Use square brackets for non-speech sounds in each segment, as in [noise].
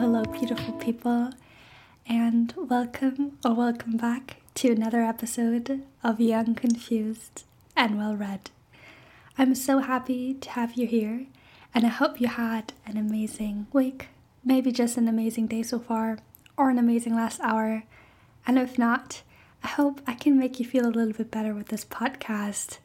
Hello, beautiful people, and welcome or welcome back to another episode of Young, Confused, and Well Read. I'm so happy to have you here, and I hope you had an amazing week, maybe just an amazing day so far, or an amazing last hour. And if not, I hope I can make you feel a little bit better with this podcast.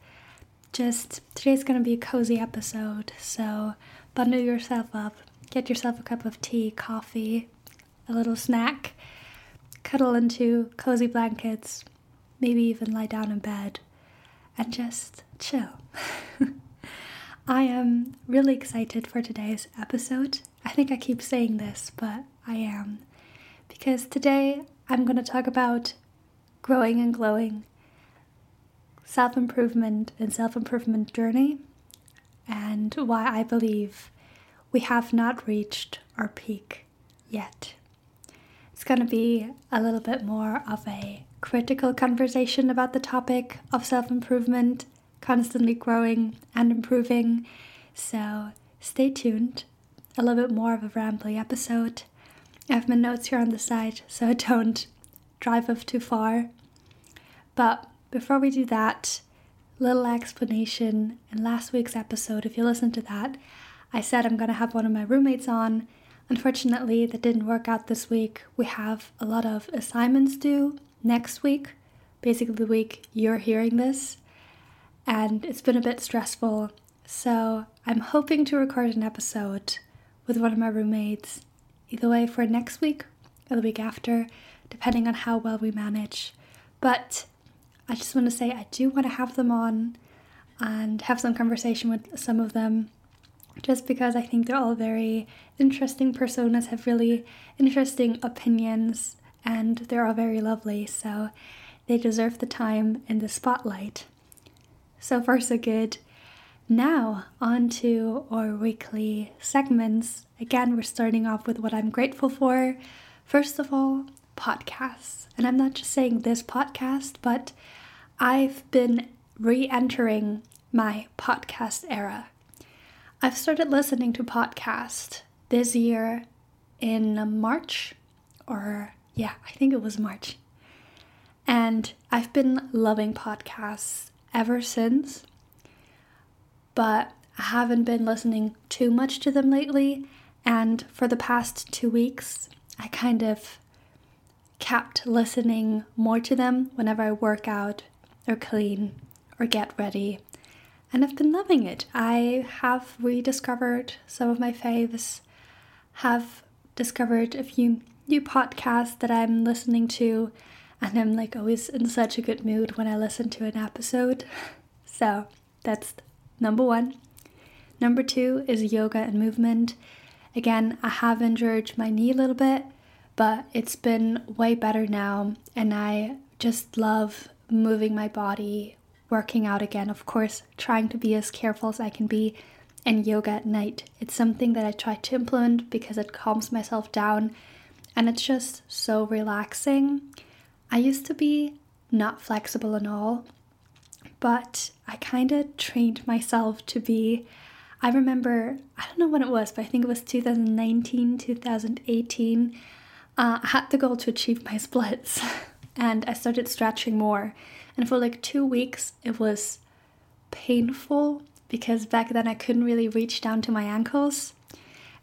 Just today's going to be a cozy episode, so bundle yourself up, get yourself a cup of tea, coffee, a little snack, cuddle into cozy blankets, maybe even lie down in bed, and just chill. [laughs] I am really excited for today's episode. I think I keep saying this, but I am. Because today I'm going to talk about growing and glowing, self improvement and self improvement journey, and why I believe we have not reached our peak yet. It's going to be a little bit more of a critical conversation about the topic of self improvement, constantly growing and improving. So stay tuned. A little bit more of a rambly episode. I have my notes here on the side so [laughs] don't drive off too far. But before we do that, little explanation in last week's episode, if you listen to that, I said I'm going to have one of my roommates on. Unfortunately, that didn't work out this week. We have a lot of assignments due next week, basically the week you're hearing this, and it's been a bit stressful. So I'm hoping to record an episode with one of my roommates, either way for next week or the week after, depending on how well we manage. But I just want to say I do want to have them on and have some conversation with some of them just because I think they're all very interesting personas, have really interesting opinions, and they're all very lovely, so they deserve the time in the spotlight. So far, so good. Now, on to our weekly segments. Again, we're starting off with what I'm grateful for. First of all, podcasts. And I'm not just saying this podcast, but I've been re entering my podcast era. I've started listening to podcasts this year in March, or yeah, I think it was March. And I've been loving podcasts ever since, but I haven't been listening too much to them lately. And for the past two weeks, I kind of kept listening more to them whenever I work out or clean or get ready. And I've been loving it. I have rediscovered some of my faves, have discovered a few new podcasts that I'm listening to, and I'm like always in such a good mood when I listen to an episode. [laughs] So that's number one. Number two is yoga and movement. Again, I have injured my knee a little bit, but it's been way better now, and I just love moving my body, working out again. Of course, trying to be as careful as I can be. And yoga at night. It's something that I try to implement because it calms myself down and it's just so relaxing. I used to be not flexible at all, but I kind of trained myself to be. I remember, I don't know when it was, but I think it was 2019, 2018. Uh, I had the goal to achieve my [laughs] splits. and I started stretching more. And for like two weeks, it was painful because back then I couldn't really reach down to my ankles.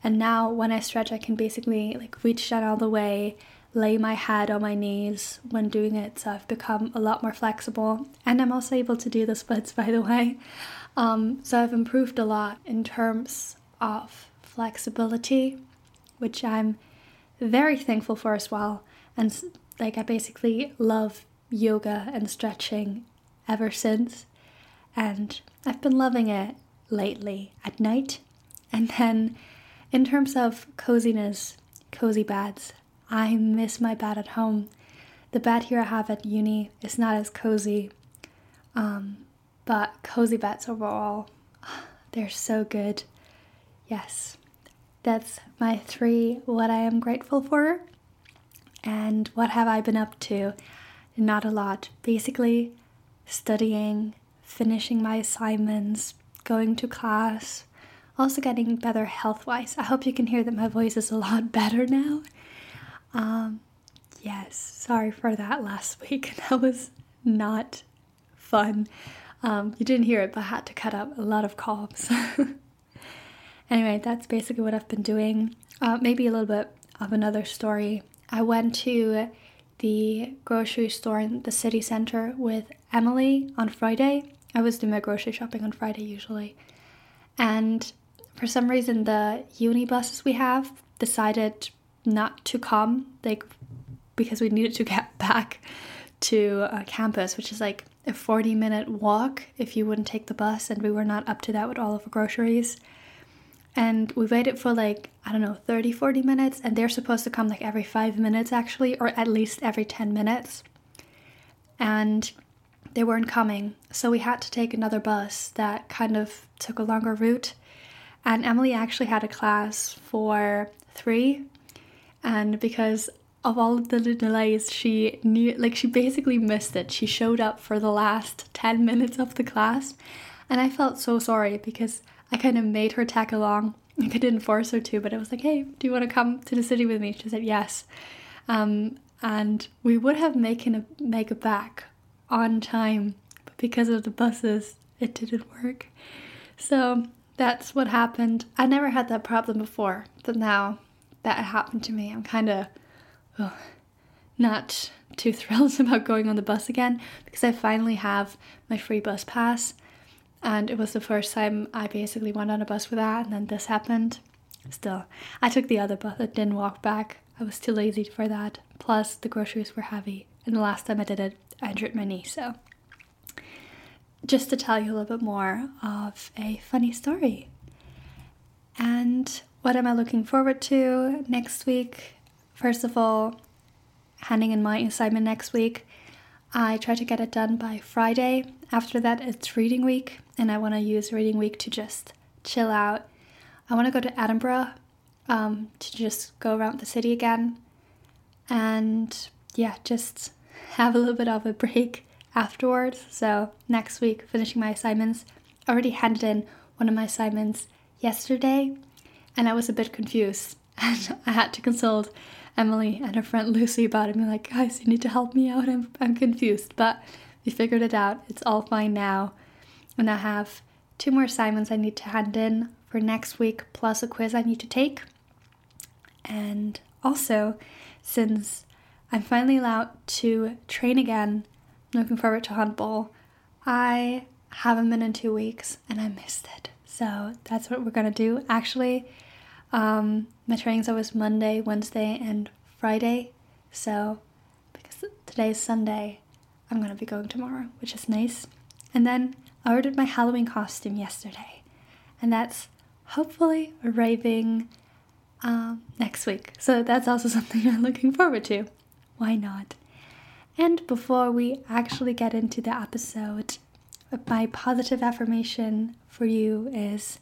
And now when I stretch, I can basically like reach down all the way, lay my head on my knees when doing it. So I've become a lot more flexible. And I'm also able to do the splits, [laughs] by the way. Um, so I've improved a lot in terms of flexibility, which I'm very thankful for as well. And like I basically love yoga and stretching ever since. And I've been loving it lately at night. And then in terms of coziness, cozy beds, I miss my bed at home. The bed here I have at uni is not as cozy. Um, but cozy beds overall, [sighs] they're so good. Yes, that's my three what I am grateful for. And what have I been up to? Not a lot. Basically, studying, finishing my assignments, going to class, also getting better health wise. I hope you can hear that my voice is a lot [laughs] better now. Um, yes, sorry for that last [laughs] week. That was not fun. Um, you didn't hear it, but I had to cut up a lot of coughs. [laughs] anyway, that's basically what I've been doing. Uh, maybe a little bit of another story. I went to the grocery store in the city center with Emily on Friday. I was doing my grocery shopping on Friday usually. And for some reason, the uni buses we have decided not to come, like because we needed to get [laughs] back to uh, campus, which is like a 40 minute walk if you wouldn't take the bus, and we were not up to that with all of the groceries. And we waited for like, I don't know, 30, 40 minutes, and they're supposed to come like every five minutes actually, or at least every 10 minutes. And they weren't coming, so we had to take another bus that kind of took a longer route. And Emily actually had a class for three, and because of all of the delays, she knew, like, she basically missed it. She showed up for the last 10 minutes of the class, and I felt so sorry because I kind of made her tag along. [laughs] Like, I didn't force her to, but I was like, hey, do you want to come to the city with me? She said yes. Um, and we would have making a make it back on time, but because of the buses, it didn't work. So that's what happened. I never had that problem before, but now that it happened to me, I'm kind of not too [laughs] thrilled [laughs] about going on the bus again because I finally have my free bus pass. And it was the first time I basically went on a bus with that, and then this happened. Still, I took the other bus, I didn't walk back. I was too lazy for that. Plus, the groceries were heavy, and the last time I did it, I injured my knee. So, just to tell you a little bit more of a funny story. And what am I looking forward to next week? First of all, handing in my assignment next week. I try to get it done by Friday. After that, it's reading week, and I want to use reading week to just chill out. I want to go to Edinburgh um, to just go around the city again and yeah, just have a little bit of a break afterwards. So, next week, finishing my assignments. I already handed in one of my assignments yesterday, and I was a bit confused. [laughs] And I had to consult Emily and her friend Lucy about it. And be like, guys, you need to help me out. I'm, I'm confused. But we figured it out. It's all fine now. And I have two more assignments I need to hand in for next week, plus a quiz I need to take. And also, since I'm finally allowed to train again, I'm looking forward to handball, I haven't been in two weeks and I missed it. So that's what we're gonna do. Actually, um, my training's always Monday, Wednesday, and Friday. So because today is Sunday, I'm gonna be going tomorrow, which is nice. And then I ordered my Halloween costume yesterday, and that's hopefully arriving um, next week. So that's also [laughs] something I'm looking forward to. Why not? And before we actually get into the episode, my positive affirmation for you is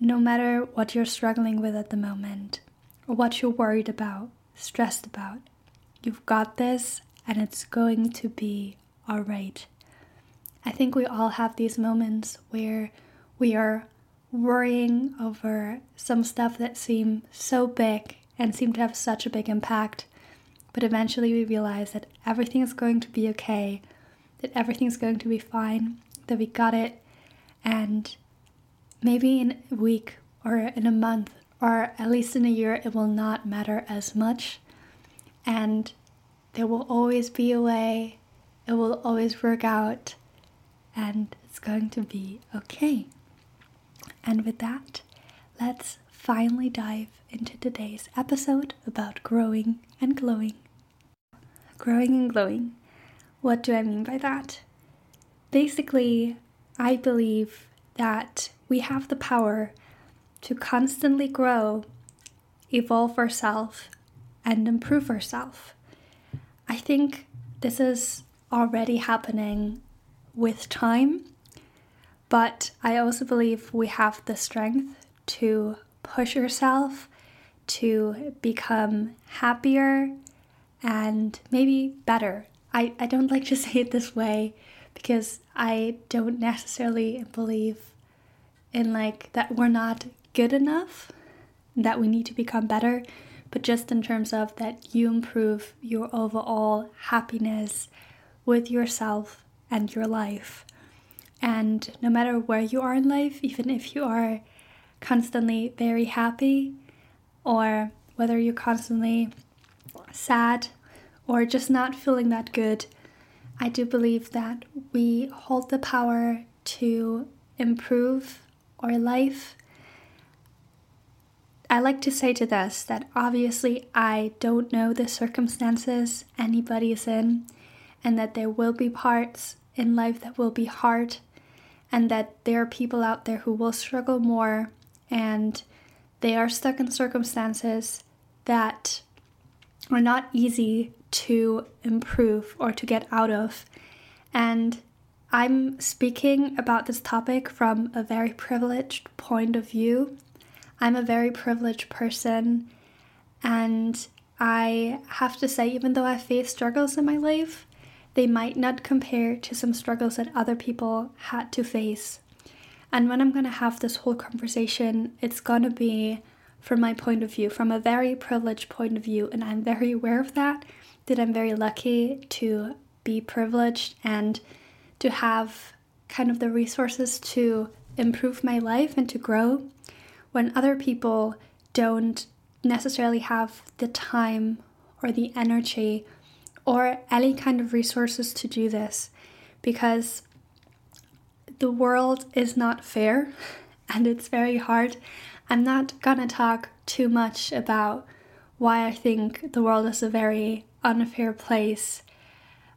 no matter what you're struggling with at the moment, or what you're worried about, stressed about, you've got this and it's going to be alright. I think we all have these moments where we are worrying over some stuff that seem so big and seem to have such a big impact. But eventually we realize that everything is going to be okay, that everything's going to be fine, that we got it, and maybe in a week or in a month or at least in a year it will not matter as much. And there will always be a way, it will always work out, and it's going to be okay. And with that, let's finally dive into today's episode about growing and glowing. Growing and glowing. What do I mean by that? Basically, I believe that we have the power to constantly grow, evolve ourselves, and improve ourselves. I think this is already happening with time but I also believe we have the strength to push yourself to become happier and maybe better. I, I don't like to [laughs] say it this way because I don't necessarily believe in like that we're not good enough, that we need to become better, but just in terms of that you improve your overall happiness with yourself and your life. And no matter where you are in life, even if you are constantly very happy, or whether you're constantly sad or just not feeling that good, I do believe that we hold the power to improve our life. I like to say to this that obviously I don't know the circumstances anybody is in, and that there will be parts in life that will be hard, and that there are people out there who will struggle more, and they are stuck in circumstances that are not easy to improve or to get out of. And I'm speaking about this topic from a very privileged point of view. I'm a very privileged person, and I have to say, even though I face struggles in my life, they might not compare to some struggles that other people had to face. And when I'm going to have this whole conversation, it's going to be from my point of view, from a very privileged point of view, and I'm very aware of that. That I'm very lucky to be privileged and to have kind of the resources to improve my life and to grow when other people don't necessarily have the time or the energy or any kind of resources to do this because the world is not fair [laughs] and it's very hard. I'm not gonna talk too much about why I think the world is a very unfair place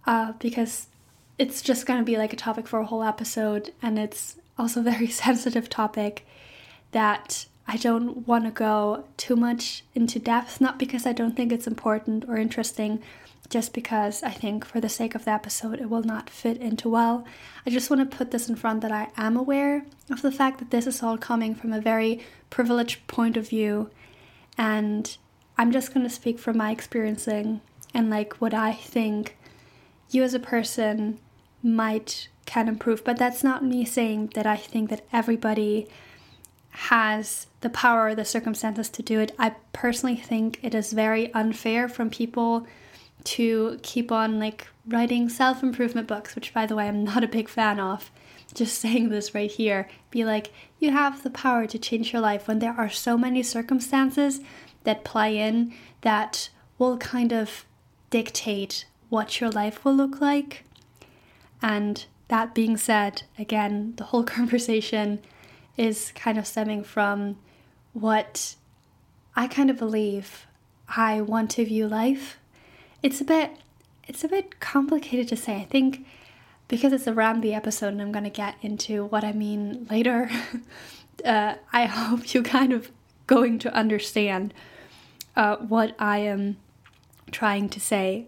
uh, because it's just gonna be like a topic for a whole episode and it's also a very [laughs] sensitive topic that I don't want to go too much into depth, not because I don't think it's important or interesting, just because I think for the sake of the episode it will not fit into well. I just want to put this in front that I am aware of the fact that this is all coming from a very privileged point of view and I'm just going to speak from my experiencing and like what I think you as a person might can improve but that's not me saying that I think that everybody has the power or the circumstances to do it. I personally think it is very unfair from people to keep on like writing self improvement books, which by the way, I'm not a big fan of. Just saying this right here, be like, you have the power to change your life when there are so many circumstances that play in that will kind of dictate what your life will look like. And that being said, again, the whole [laughs] conversation is kind of stemming from what I kind of believe I want to view life it's a bit it's a bit complicated to say. I think because it's around the episode and I'm going to get into what I mean later, [laughs] uh, I hope you kind of going to understand uh, what I am trying to say.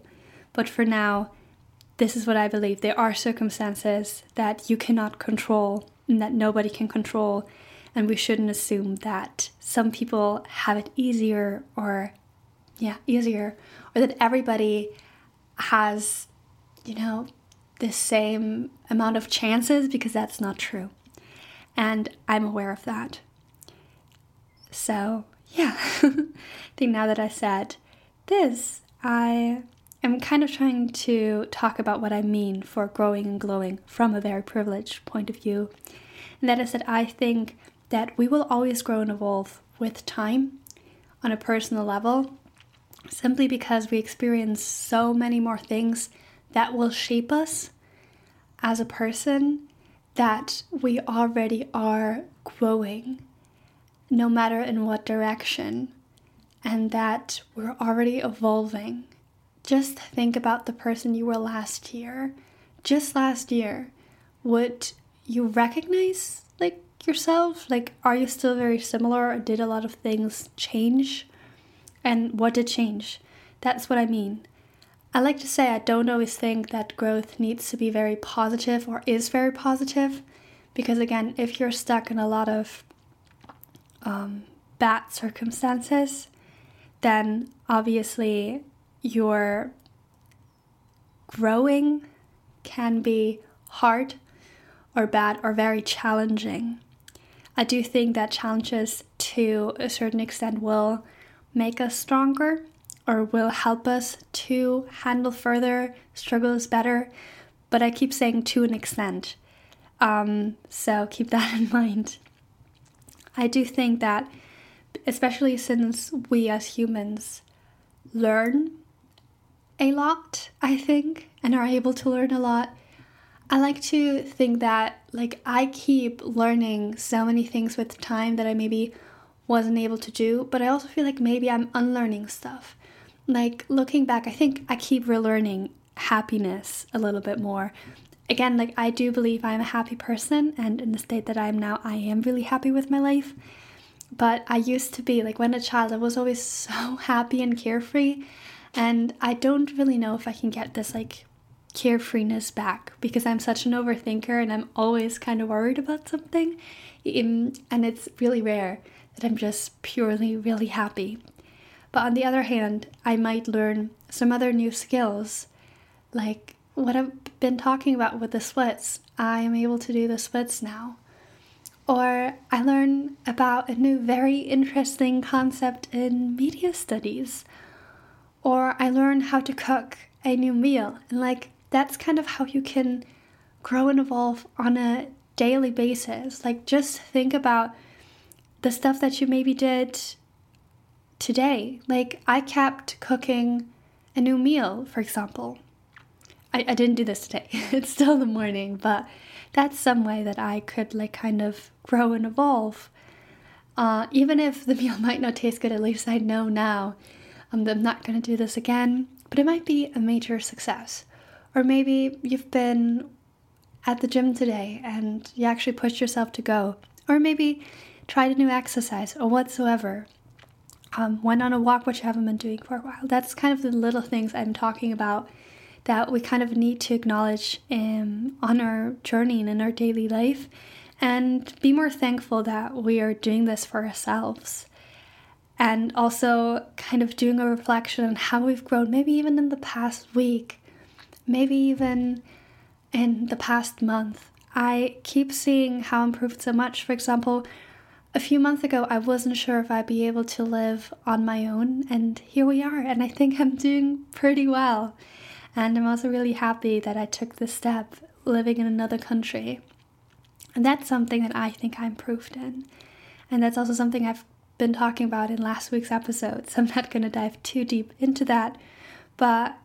But for now, this is what I believe. There are circumstances that you cannot control and that nobody can control. And we shouldn't assume that some people have it easier or, yeah, easier that everybody has, you know, the same amount of chances because that's not true. And I'm aware of that. So, yeah, [laughs] I think now that I said this, I am kind of trying to talk about what I mean for growing and glowing from a very privileged point of view. And that is that I think that we will always grow and evolve with time on a personal level simply because we experience so many more things that will shape us as a person that we already are growing, no matter in what direction, and that we're already evolving. Just think about the person you were last year. Just last year, would you recognize like yourself? Like, are you still very similar, or did a lot of things change? And what did change? That's what I mean. I like to say I don't always think that growth needs to be very positive or is very positive, because again, if you're stuck in a lot of um, bad circumstances, then obviously your growing can be hard or bad or very challenging. I do think that challenges to a certain extent will make us stronger or will help us to handle further struggles better. But I keep saying to an extent. Um, so keep [laughs] that in mind. I do think that, especially since we as humans learn a lot, I think, and are able to learn a lot, I like to think that, like, I keep learning so many things with time that I maybe wasn't able to do, but I also feel like maybe I'm unlearning stuff. Like, looking back, I think I keep relearning happiness a little bit more. Again, like, I do believe I'm a happy person, and in the state that I am now, I am really happy with my life. But I used to be, like, when a child, I was always [laughs] so happy and carefree. And I don't really know if I can get this, like, carefreeness back because I'm such an overthinker and I'm always kind of worried about something. And it's really rare that I'm just purely really happy. But on the other hand, I might learn some other new skills, like what I've been talking about with the splits. I am able to do the splits now. Or I learn about a new, very interesting concept in media studies. Or I learn how to cook a new meal. And, like, that's kind of how you can grow and evolve on a daily basis. Like, just think about the stuff that you maybe did today. Like, I kept cooking a new meal, for example. I, I didn't do this today, [laughs] it's still the morning, but that's some way that I could, like, kind of grow and evolve. Uh, even if the [laughs] meal might not taste good, at least I know now um, I'm not going to do this again, but it might be a major success. Or maybe you've been at the gym today and you actually pushed yourself to go. Or maybe tried a new exercise or whatsoever. Um, went on a walk, which you haven't been doing for a while. That's kind of the little things I'm talking about that we kind of need to acknowledge in, on our journey and in our daily life and be more thankful that we are doing this for ourselves. And also, kind of doing a reflection on how we've grown, maybe even in the past week, maybe even in the past month. I keep seeing how improved so much. For example, a few months ago, I wasn't sure if I'd be able to live on my own, and here we are, and I think I'm doing pretty well. And I'm also really happy that I took this step living in another country. And that's something that I think I improved in. And that's also something I've been talking about in last week's episode, so I'm not going to dive too deep into that. But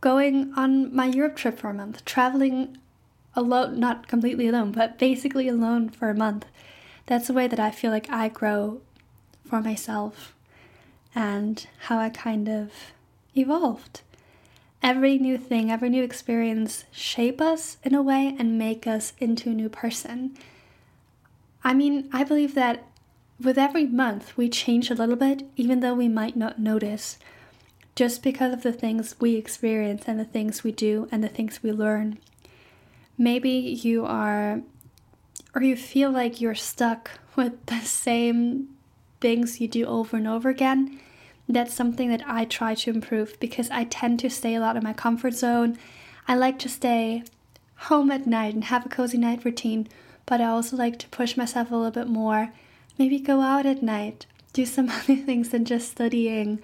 going on my Europe trip for a month, traveling alone, not completely alone, but basically alone for a month, that's the way that I feel like I grow for myself and how I kind of evolved. Every new thing, every new experience shape us in a way and make us into a new person. I mean, I believe that with every month we change a little bit, even though we might not notice, just because of the things we experience and the things we do and the things we learn. Maybe you are or you feel like you're stuck with the same things you do over and over again, that's something that I try to improve because I tend to stay a lot in my comfort zone. I like to stay home at night and have a cozy night routine, but I also like to push myself a little bit more. Maybe go out at night, do some [laughs] other things than just studying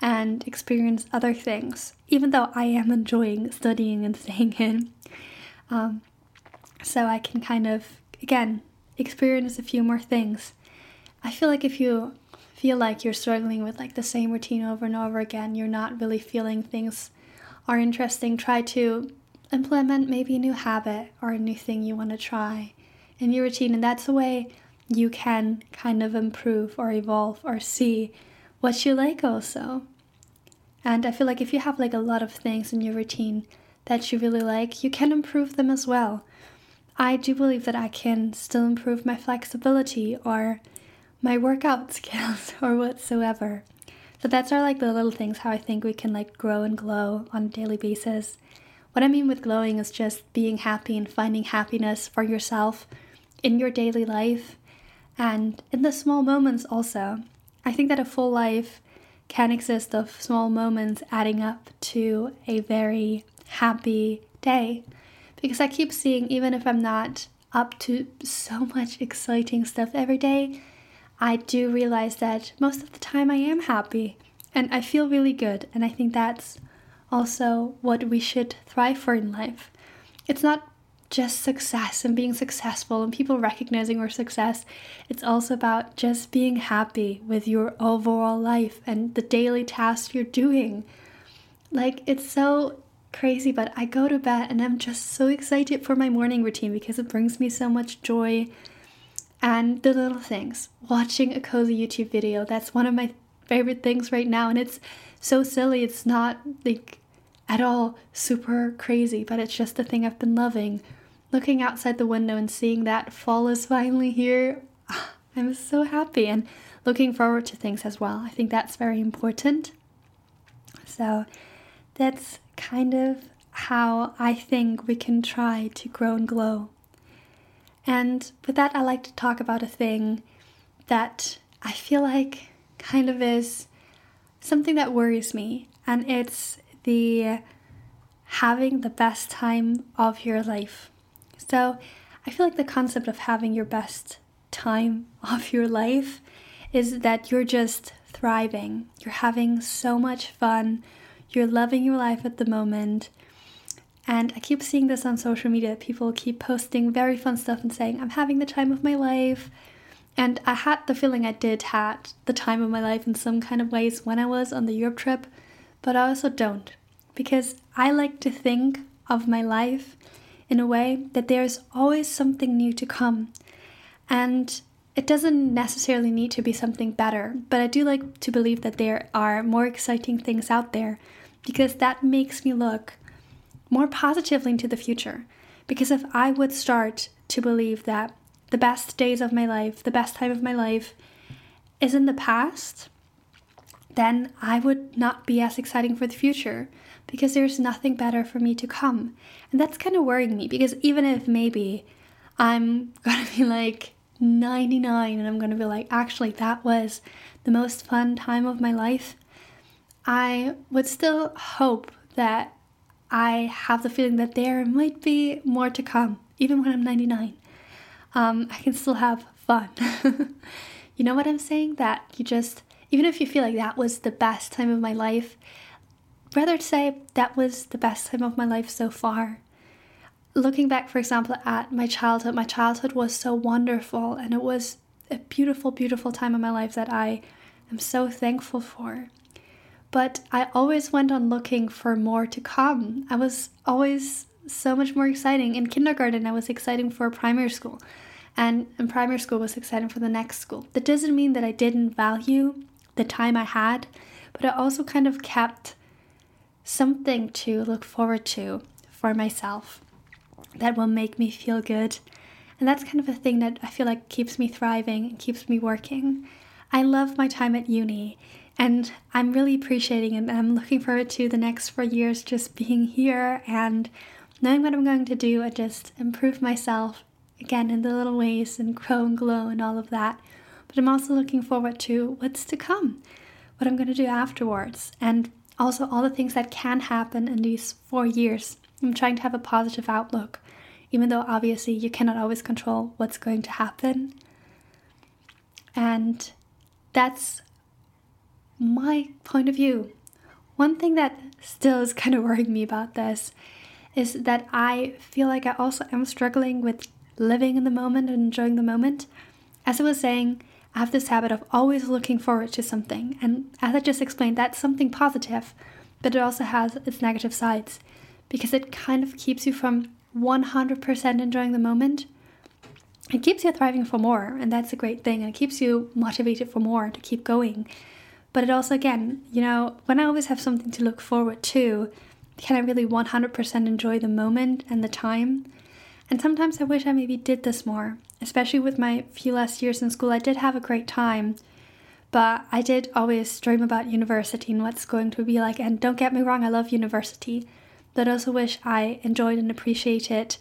and experience other things, even though I am enjoying studying and staying in. Um, so I can kind of again, experience a few more things. I feel like if you feel like you're struggling with like the same routine over and over again, you're not really feeling things are interesting, try to implement maybe a new habit or a new thing you want to try in your routine. And that's a way you can kind of improve or evolve or see what you like also. And I feel like if you have like a lot of things in your routine that you really like, you can improve them as well. I do believe that I can still improve my flexibility or my workout [laughs] skills or whatsoever. So that's are like the little things how I think we can like grow and glow on a daily basis. What I mean with glowing is just being happy and finding happiness for yourself in your daily life and in the small moments also. I think that a full life can exist of small moments adding up to a very happy day because I keep seeing, even if I'm not up to so much exciting stuff every day, I do realize that most of the time I am happy and I feel really good. And I think that's also what we should thrive for in life. It's not just success and being successful and people recognizing your success. It's also about just being happy with your overall life and the daily tasks you're doing. Like, it's so crazy, but I go to bed and I'm just so excited for my morning routine because it brings me so much joy. And the little things, watching a cozy YouTube video, that's one of my favorite things right now. And it's so silly. It's not like at all super crazy, but it's just the thing I've been loving. Looking outside the window and seeing that fall is finally here, ah, I'm so happy and looking forward to things as well. I think that's very important. So that's kind of how I think we can try to grow and glow. And with that, I like to talk about a thing that I feel like kind of is something that worries me, and it's the having the best time of your life. So, I feel like the concept of having your best time [laughs] of your life is that you're just thriving, you're having so much fun, you're loving your life at the moment. And I keep seeing this on social media. People keep posting very fun stuff and saying, I'm having the time of my life. And I had the feeling I did had the time of my life in some kind of ways when I was on the Europe trip, but I also don't. Because I like to think of my life in a way that there's always something new to come. And it doesn't necessarily need to be something better, but I do like to believe that there are more exciting things out there because that makes me look more positively into the future. Because if I would start to believe that the best days of my life, the best time of my life is in the past, then I would not be as exciting for the future because there's nothing better for me to come. And that's kind of worrying me because even if maybe I'm [laughs] gonna be like, 99 and I'm going to be like, actually, that was the most fun time of my life, I would still hope that I have the feeling that there might be more to come, even when I'm 99. Um, I can still have fun. [laughs] you know what I'm saying? That you just, even if you feel like that was the best time of my life, rather say that was the best time of my life so far looking back, for example, at my childhood, my childhood was so wonderful and it was a beautiful, beautiful time in my life that I am so thankful for. But I always went on looking for more to come. I was always so much more exciting. In kindergarten, I was exciting for primary school, and in primary school was exciting for the next school. That doesn't mean that I didn't value the time I had, but I also kind of kept something to look forward to for myself that will make me feel good. And that's kind of a thing that I feel like keeps me thriving and keeps me working. I love my time at uni and I'm really appreciating it and I'm looking forward to the next four years just being here and knowing what I'm going to do and just improve myself again in the little ways and grow and glow and all of that. But I'm also looking forward to what's to come, what I'm going to do afterwards, and also all the things that can happen in these four years. I'm trying to have a positive outlook, even though obviously you cannot always control what's going to happen. And that's my point of view. One thing that still is kind of worrying me about this is that I feel like I also am struggling with living in the moment and enjoying the moment. As I was saying, I have this habit of always looking forward to something. And as I just explained, that's something positive, but it also has its negative sides because it kind of keeps you from 100% enjoying the moment. It keeps you thriving for more, and that's a great thing, and it keeps you motivated for more to keep going. But it also, again, you know, when I always have something to look forward to, can I really 100% enjoy the moment and the time? And sometimes I wish I maybe did this more, especially with my few last years in school. I did have a great time, but I did always dream about university and what's going to be like. And don't get me wrong, I love university but I also wish I enjoyed and appreciated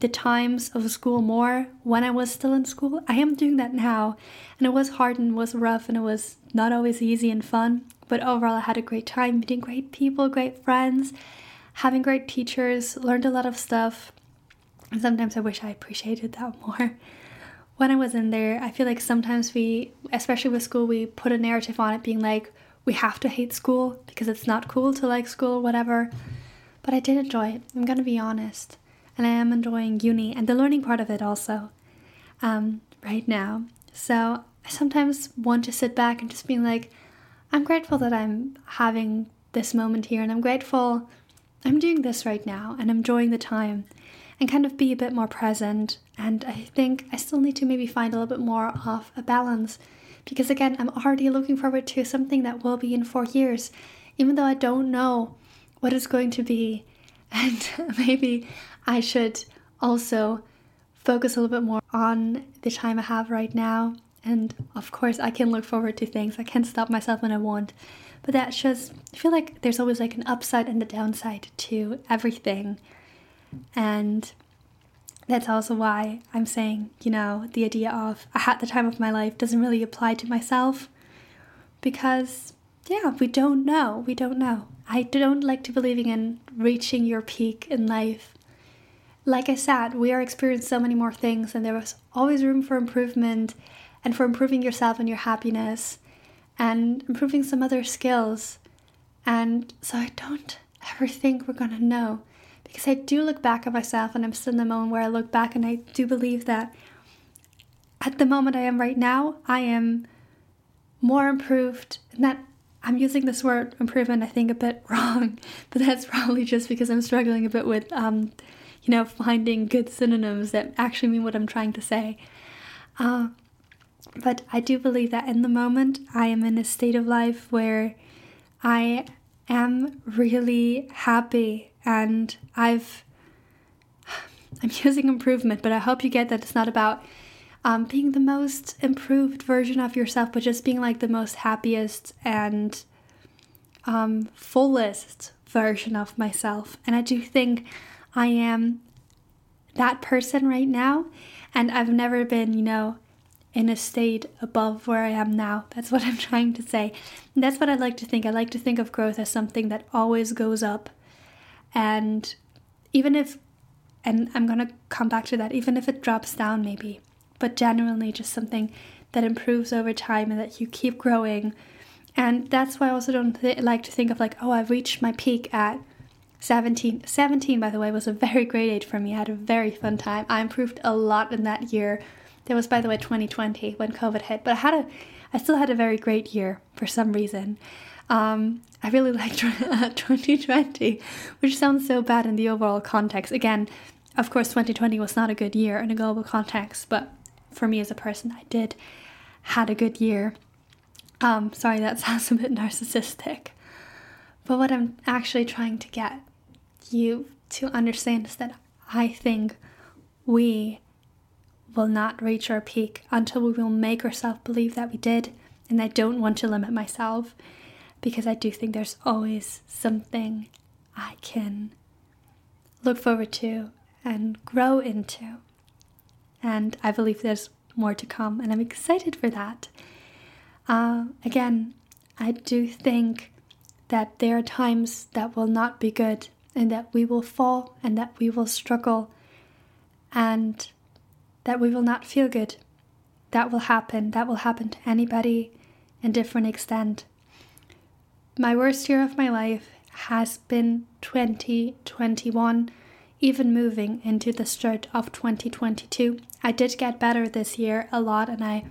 the times of school more when I was still in school. I am doing that now, and it was hard and was rough and it was not always easy and fun. But overall, I had a great time meeting great people, great friends, having great teachers, learned a lot of stuff. And sometimes I wish I appreciated that [laughs] more. When I was in there, I feel like sometimes we, especially with school, we put a narrative on it being like, we have to hate school because it's not cool to like school, whatever. But I did enjoy it, I'm gonna be honest. And I am enjoying uni and the learning part of it also um, right now. So I sometimes want to sit back and just be like, I'm grateful that I'm having this moment here and I'm grateful I'm doing this right now and I'm enjoying the time and kind of be a bit more present. And I think I still need to maybe find a little bit more of a balance because, again, I'm already looking forward to something that will be in four years, even though I don't know what it's going to be. [laughs] And maybe I should also focus a little bit more on the time I have right now. And of course, I can look forward to things. I can't stop myself when I want. But that's just, I feel like there's always like an upside and a downside to everything. And that's also why I'm saying, you know, the idea of I had the time of my life doesn't really apply to myself because, yeah, we don't know. We don't know. I don't like to believing in reaching your peak in life. Like I said, we are experiencing so many more things, and there was always room for improvement and for improving yourself and your happiness and improving some other skills. And so I don't ever think we're gonna know because I do look back at myself and I'm still in the moment where I look back and I do believe that at the moment I am right now, I am more improved and that I'm using this word improvement I think a bit [laughs] wrong, but that's probably just because I'm struggling a bit with um, you know, finding good synonyms that actually mean what I'm trying to say. Uh, but I do believe that in the moment I am in a state of life where I am really happy and I've [sighs] I'm [laughs] using improvement, but I hope you get that it's not about um, being the most improved version of yourself, but just being like the most happiest and um, fullest version of myself. And I do think I am that person right now, and I've never been, you know, in a state above where I am now. That's what [laughs] I'm trying to say. And that's what I like to think. I like to think of growth as something that always goes up and even if, and I'm going to come back to that, even if it drops down maybe, but genuinely just something that improves over time and that you keep growing. And that's why I also don't th- like to think of like, oh, I've reached my peak at 17. 17, by the way, was a very great age for me. I had a very fun time. I improved a lot in that year. That was, by the way, 2020 when COVID hit, but I had a, I still had a very great year for some reason. Um, I really [laughs] liked [laughs] 2020, which sounds so bad in the overall context. Again, of course, 2020 was not a good year in a global context, but for me as a person, I did had a good year. Um, sorry, that [laughs] sounds a bit narcissistic. But what I'm actually trying to get you to understand is that I think we will not reach our peak until we will make ourselves believe that we did. And I don't want to limit myself because I do think there's always something I can look forward to and grow into. And I believe there's more to come, and I'm excited for that. Uh, again, I do think that there are times that will not be good, and that we will fall, and that we will struggle, and that we will not feel good. That will happen. That will happen to anybody in different extent. My worst year of my life has been 2021, even moving into the start of 2022. I did get better this year a lot and I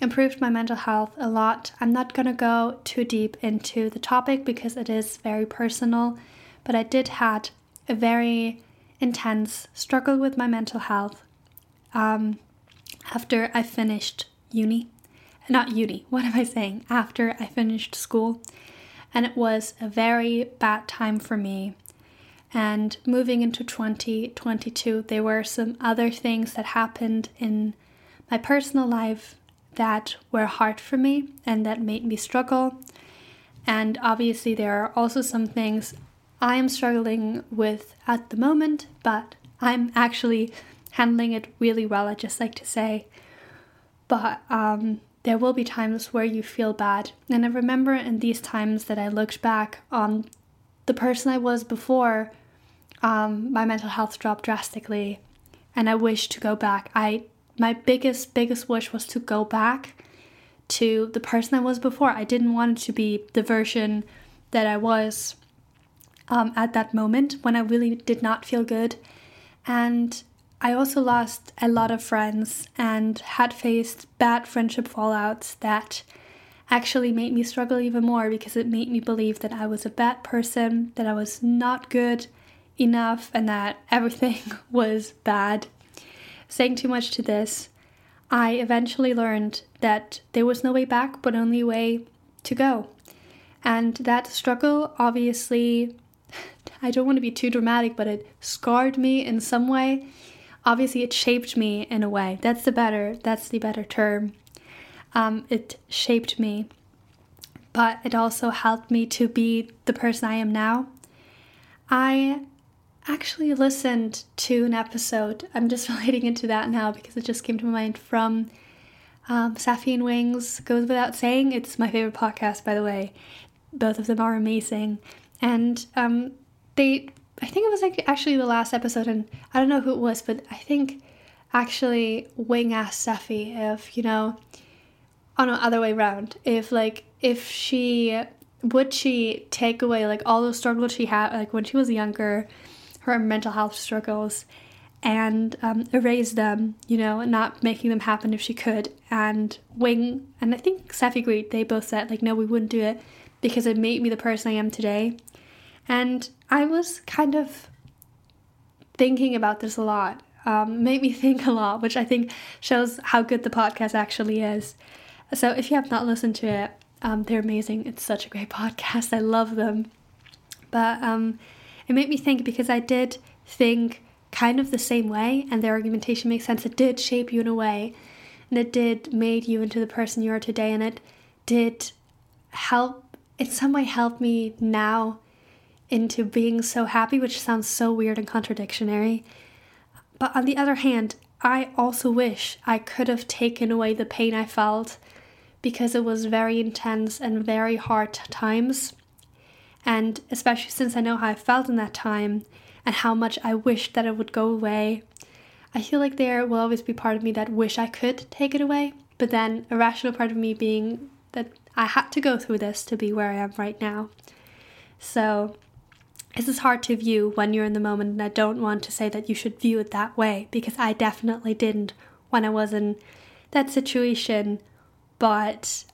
improved my mental health a lot. I'm not going to go too deep into the topic because it is very personal, but I did had a very intense struggle with my mental health um, after I finished uni. Not uni, [laughs] what am I saying? After I finished school and it was a very bad time for me. And moving into 2022, there were some other things that happened in my personal life that were hard for me and that made me struggle. And obviously, there are also some things I am struggling with at the moment, but I'm actually handling it really well, I just like to say. But um, there will be times where you feel bad. And I remember in these times that I looked back on the person I was before um, my mental health dropped drastically. and I wish to go back. I my biggest biggest wish was to go back to the person I was before. I didn't want to be the version that I was um, at that moment when I really did not feel good. And I also lost a lot of friends and had faced bad friendship fallouts that actually made me struggle even more because it made me believe that I was a bad person, that I was not good enough, and that everything [laughs] was bad. Saying too much to this, I eventually learned that there was no way back but only way to go. And that struggle obviously, [sighs] I don't want to be too dramatic, but it scarred me in some way. Obviously, it shaped me in a way. That's the better. That's the better term. Um, it shaped me, but it also helped me to be the person I am now. I actually listened to an episode. I'm just [laughs] relating into that now because it just came to my mind from um, Safi and Wings. Goes without saying, it's my favorite podcast, by the way. Both of them are amazing, and um, they. I think it was like actually the last episode, and I don't know who it was, but I think actually Wing asked Safi if you know, on the other way around, if like if she would she take away like all the struggles she had like when she was younger her mental health struggles and um, erase them, you know, not making them happen if she could. And Wing, and I think Safi agreed, they both said, like, no, we wouldn't do it because it made me the person I am today. And I was kind of thinking about this a lot, um, [laughs] made me think a lot, which I think shows how good the podcast actually is. So if you have not listened to it, um, they're amazing. It's such a great [laughs] podcast. I love them. But um, it made me think because I did think kind of the same way, and their argumentation makes sense. It did shape you in a way, and it did made you into the person you are today, and it did help in some way help me now into being so happy, which sounds so weird and contradictory. But on the other hand, I also wish I could have taken away the pain I felt because it was very intense and very hard times. And especially since I know how I felt in that time and how much I wished that it would go away, I feel like there will always be part of me that wish I could take it away, but then a rational part of me being that I had to go through this to be where I am right now. So this is hard to view when you're in the moment, and I don't want to say that you should view it that way because I definitely didn't when I was in that situation. But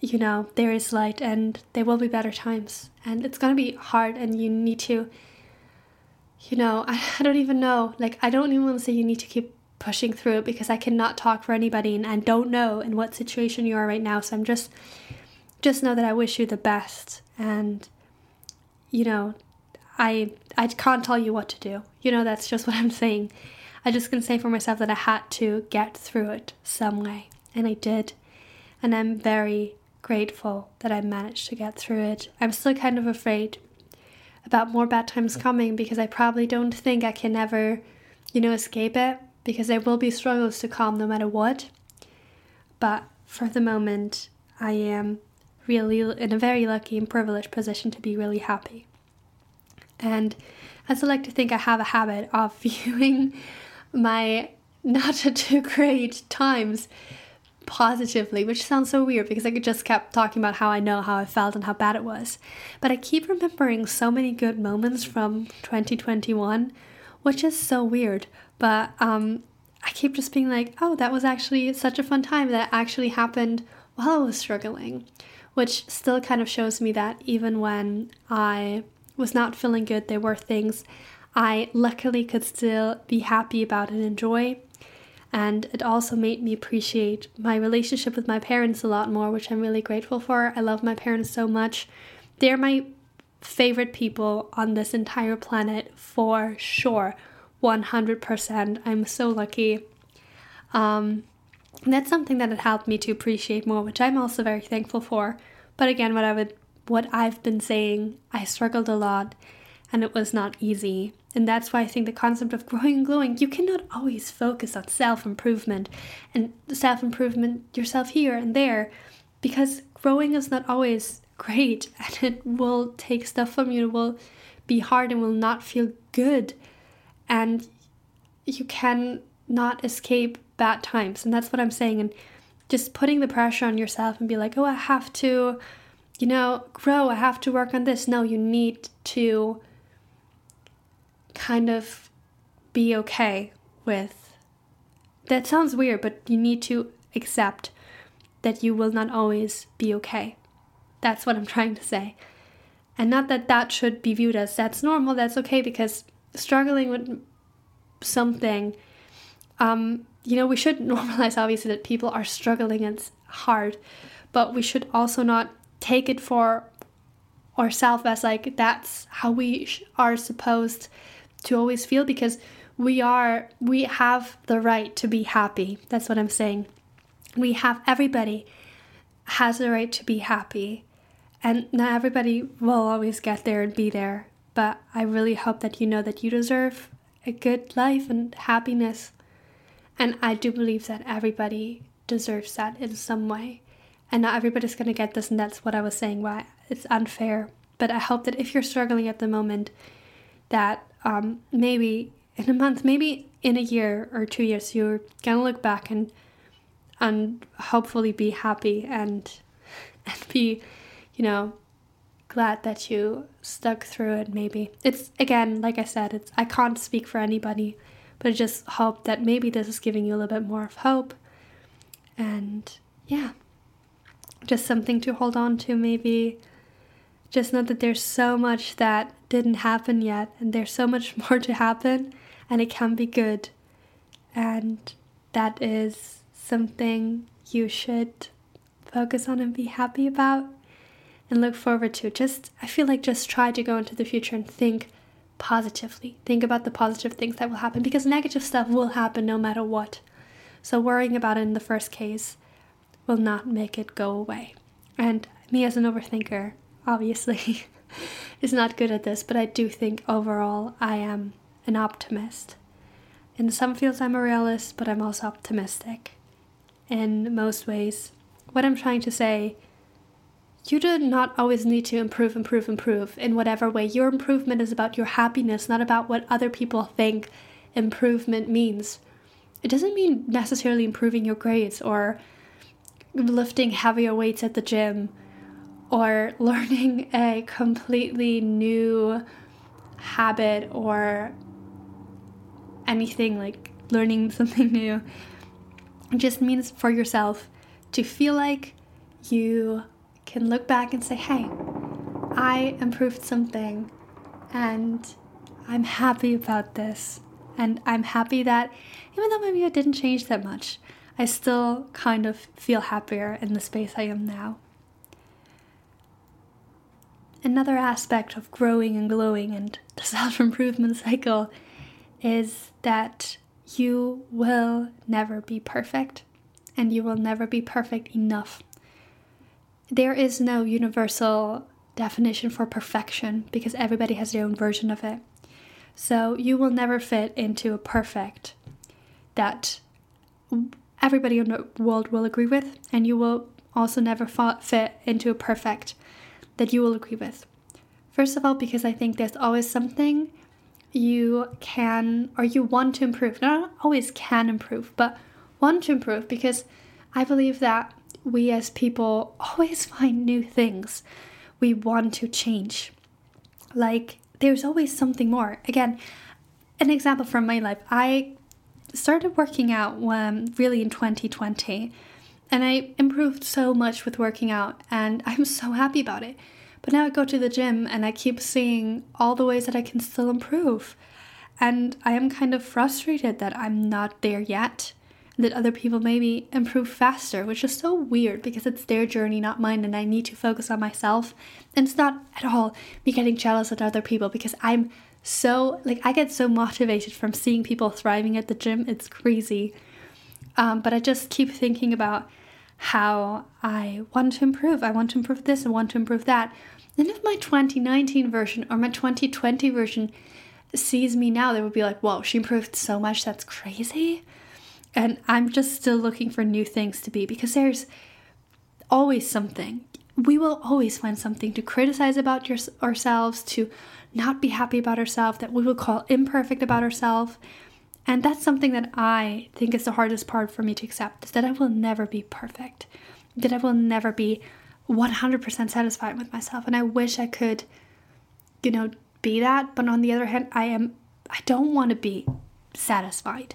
you know, there is light and there will be better times. And it's going to be hard and you need to, you know, [laughs] I, I don't even know. Like, I don't even want to say you need to keep pushing through because I cannot talk for anybody and, and don't know in what situation you are right now. So I'm just, just know that I wish you the best. And, you know, I, I can't tell you what to do. You know, that's just [laughs] what I'm saying. I just can say for myself that I had to get through it some way. And I did. And I'm very grateful that I managed to get through it. I'm still kind of afraid about more bad times coming because I probably don't think I can ever, you know, escape it because there will be struggles to come no matter what. But for the moment, I am really in a very lucky and privileged position to be really happy. And I like to think, I have a habit of [laughs] viewing my not too great times positively, which sounds so weird because I could just kept talking about how I know how I felt and how bad it was. But I keep remembering so many good moments from 2021, which is so weird. But um, I keep just being like, oh, that was actually such a fun time that actually happened while I was struggling, which still kind of shows me that even when I was not feeling good, there were things I luckily could still be happy about and enjoy and it also made me appreciate my relationship with my parents a lot more, which I'm really grateful for. I love my parents so much. They're my favorite people on this entire planet for sure. 100%. I'm so lucky. Um, that's something that it helped me to appreciate more, which I'm also very thankful for. But again, what I would what I've been saying, I struggled a lot and it was not easy. And that's why I think the concept of growing and glowing, you cannot always focus on self improvement and self improvement yourself here and there because growing is not always great [laughs] and it will take stuff from you, it will be hard and will not feel good. And you can not escape bad times. And that's what I'm saying. And just putting the pressure on yourself and be like, oh, I have to, you know, grow. I have to work on this. No, you need to kind of be okay with. That sounds weird, but you need to accept that you will not always be okay. That's what I'm trying to say. And not that that should be viewed as that's normal, that's okay, because struggling with something, um, you know, we should [laughs] normalize obviously that people are struggling and it's hard, but we should also not take it for ourselves as like that's how we are supposed to always feel because we are we have the right to be happy. That's what I'm saying. We have everybody has the right to be happy. And not everybody will always get there and be there, but I really hope that you know that you deserve a good life and happiness. And I do believe that everybody deserves that in some way. And not everybody's going to get this, and that's what I was saying, why it's unfair. But I hope that if you're struggling at the moment, that um, maybe in a month, maybe in a year or two years, you're to look back and and hopefully be happy and [laughs] and be you know, glad that you stuck through it maybe. It's again, like I said, it's I can't speak for anybody, but I just hope that maybe this is giving you a little bit more of hope. And yeah. Just something to hold on to maybe. Just know that there's so much that didn't happen yet and there's so much [laughs] more to happen and it can be good. And that is something you should focus on and be happy about and look forward to. Just, I feel like just try to go into the future and think positively. Think about the positive things that will happen because negative stuff will happen no matter what. So, worrying about it in the first case will not make it go away. And me as an overthinker, obviously, [laughs] is not good at this, but I do think overall I am an optimist. In some fields, I'm a realist, but I'm also optimistic in most ways. What I'm trying to say you do not always need to improve, improve, improve in whatever way. Your improvement is about your happiness, not about what other people think improvement means. It doesn't mean necessarily improving your grades or lifting heavier weights at the gym or [laughs] learning a completely new habit or anything like learning [laughs] something new. It just means for yourself to feel like you can look back and say, hey, I improved something and I'm happy about this. And I'm happy that even though maybe I didn't change that much, I still kind of feel happier in the space I am now. Another aspect of growing and glowing and the [laughs] self improvement cycle is that you will never be perfect and you will never be perfect enough there is no universal definition for perfection because everybody has their own version of it. So you will never fit into a perfect that everybody in the world will agree with, and you will also never fit into a perfect that you will agree with. First of all, because I think there's always something you can or you want to improve. Not always can improve, but want to improve because I believe that we as people always [laughs] find new things we want to change. Like, there's always something more. Again, an example from my life I started working out when really in 2020 and I improved so much with working out and I'm so happy about it. But now I go to the gym and I keep seeing all the ways that I can still improve. And I am kind of frustrated that I'm not there yet that other people maybe improve faster, which is so weird because it's their journey, not mine, and I need to focus on myself. And it's not at all me getting jealous at other people because I'm so, like, I get so motivated from seeing people thriving at the gym. It's crazy. Um, but I just keep thinking about how I want to improve. I want to improve this, I want to improve that. And if my 2019 version or my 2020 version sees me now, they would be like, whoa, she improved so much, that's crazy. And I'm just still looking for new things to be because there's always something. We will always find something to criticize about your, ourselves, to not be happy about ourselves, that we will call imperfect about ourselves. And that's something that I think is the hardest part for me to accept is that I will never be perfect, that I will never be 100% satisfied with myself. And I wish I could, you know, be that. But on the other hand, I am, I don't want to be satisfied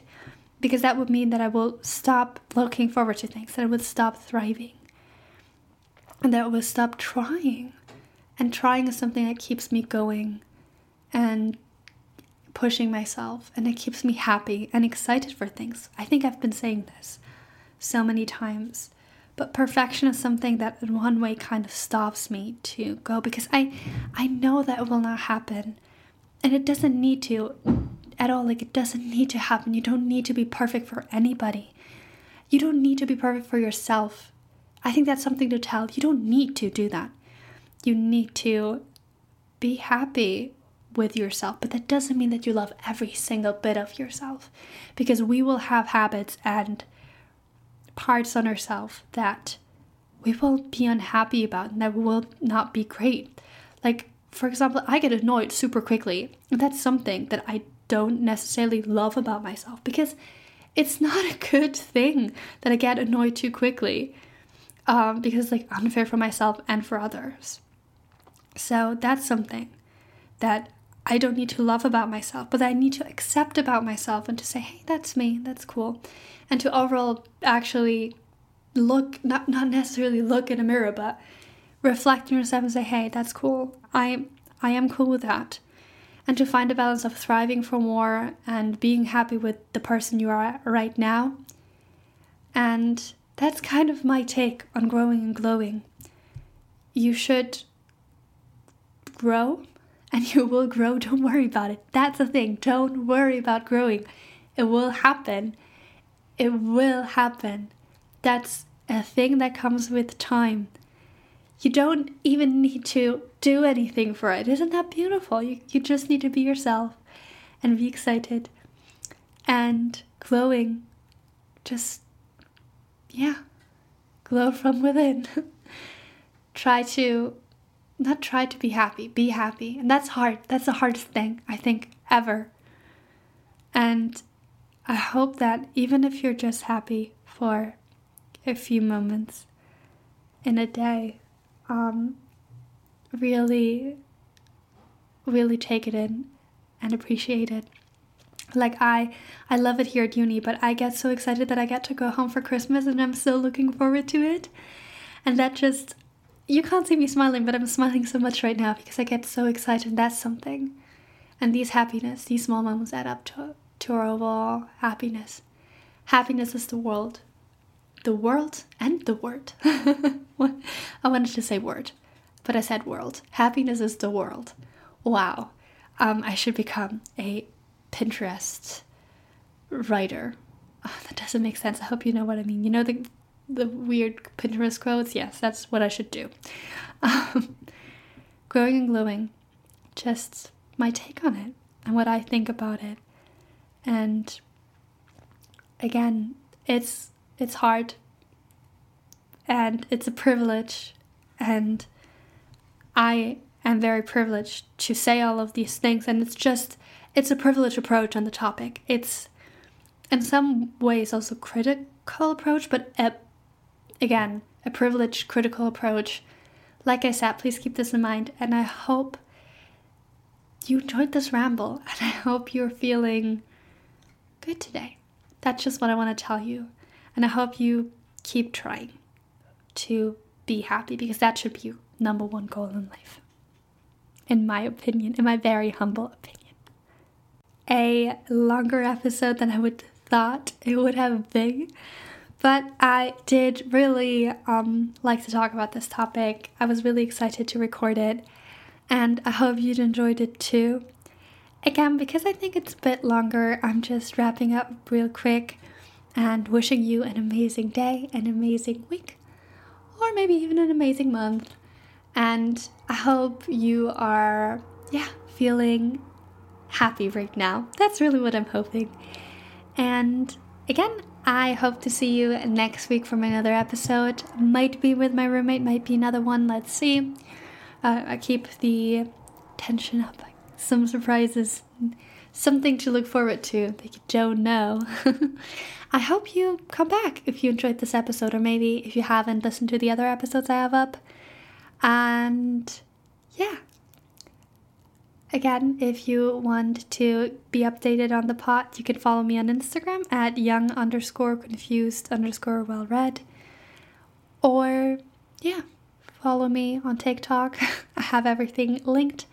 because that would mean that I will stop looking forward to things, that I would stop thriving, and that I would stop trying. And trying is something that keeps me going and pushing myself and it keeps me happy and excited for things. I think I've been saying this so many times. But perfection is something that in one way kind of stops me to go because I I know that it will not happen. And it doesn't need to at all. Like it doesn't need to happen. You don't need to be perfect for anybody. You don't need to be perfect for yourself. I think that's something to tell. You don't need to do that. You need to be happy with yourself, but that doesn't mean that you love every single bit of yourself because we will have habits and parts on ourselves that we will be unhappy about and that will not be great. Like, for example, I get annoyed super quickly, that's something that I don't necessarily love about myself because it's not [laughs] a good thing that I get annoyed too quickly um, because like unfair for myself and for others. So that's something that I don't need to love about myself, but I need to accept about myself and to say, hey, that's me, that's cool. And to overall actually look, not, not necessarily look in a mirror, but reflect on yourself and say, hey, that's cool. I, I am cool with that. And to find a balance of thriving for more and being happy with the person you are right now. And that's kind of my take on growing and glowing. You should grow and you will grow. [laughs] Don't worry about it. That's the thing. Don't worry about growing. It will happen. It will happen. That's a thing that comes with time. You don't even need to do anything for it. Isn't that beautiful? You, you just need to be yourself and be excited and glowing. Just, yeah, glow from within. [laughs] Try to not try to be happy, be happy. And that's hard. That's the hardest thing, I think, ever. And I hope that even if you're just happy for a few moments in a day, um, really, really take it in and appreciate it. Like I, I love it here at uni, but I get so excited that I get to go home for Christmas, and I'm so looking forward to it. And that just you can't see me smiling, but I'm smiling so much right now because I get so excited. That's something. And these happiness, these small moments add up to, to our overall happiness. Happiness is the world. The world and the word. [laughs] I wanted to say word, but I said world. Happiness is the world. Wow. Um, I should become a Pinterest writer. Oh, that doesn't make sense. I hope you know what I mean. You know the the weird Pinterest quotes, yes, that's what I should do. Um, growing and glowing, just my take on it and what I think about it. And again, it's it's hard and it's a privilege and I am very privileged to say all of these things and it's just it's a privileged approach on the topic. It's in some ways also critical approach, but Again, a privileged, critical approach. Like I said, please keep this in mind, and I hope you enjoyed this ramble, [laughs] and I hope you're feeling good today. That's just what I want to tell you. And I hope you keep trying to be happy because that should be your number one goal in life. In my opinion, in my very humble opinion. A longer episode than I would thought it would have been. But I did really um, like to talk about this topic. I was really excited to record it, and I hope you'd enjoyed it too. Again, because I think it's a bit longer, I'm just wrapping up real quick and wishing you an amazing day, an amazing week, or maybe even an amazing month. And I hope you are, yeah, feeling happy right now. That's really what I'm hoping. And again, I hope to see you next week from another episode. Might be with my roommate, might be another one. Let's see. Uh, I keep the tension up. Some surprises, something to look forward to that you don't know. I hope you come back if you enjoyed this episode, or maybe if you haven't listened to the other episodes I have up. And yeah. Again, if you want to be updated on the pot, you can follow me on Instagram at young underscore confused underscore well read. Or, yeah, follow me on TikTok. [laughs] I have everything linked.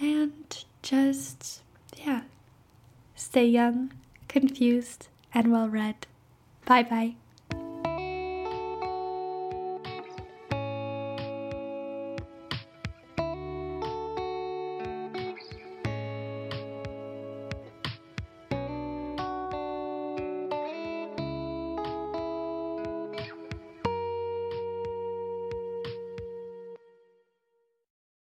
And just, yeah, stay young, confused, and well read. Bye bye.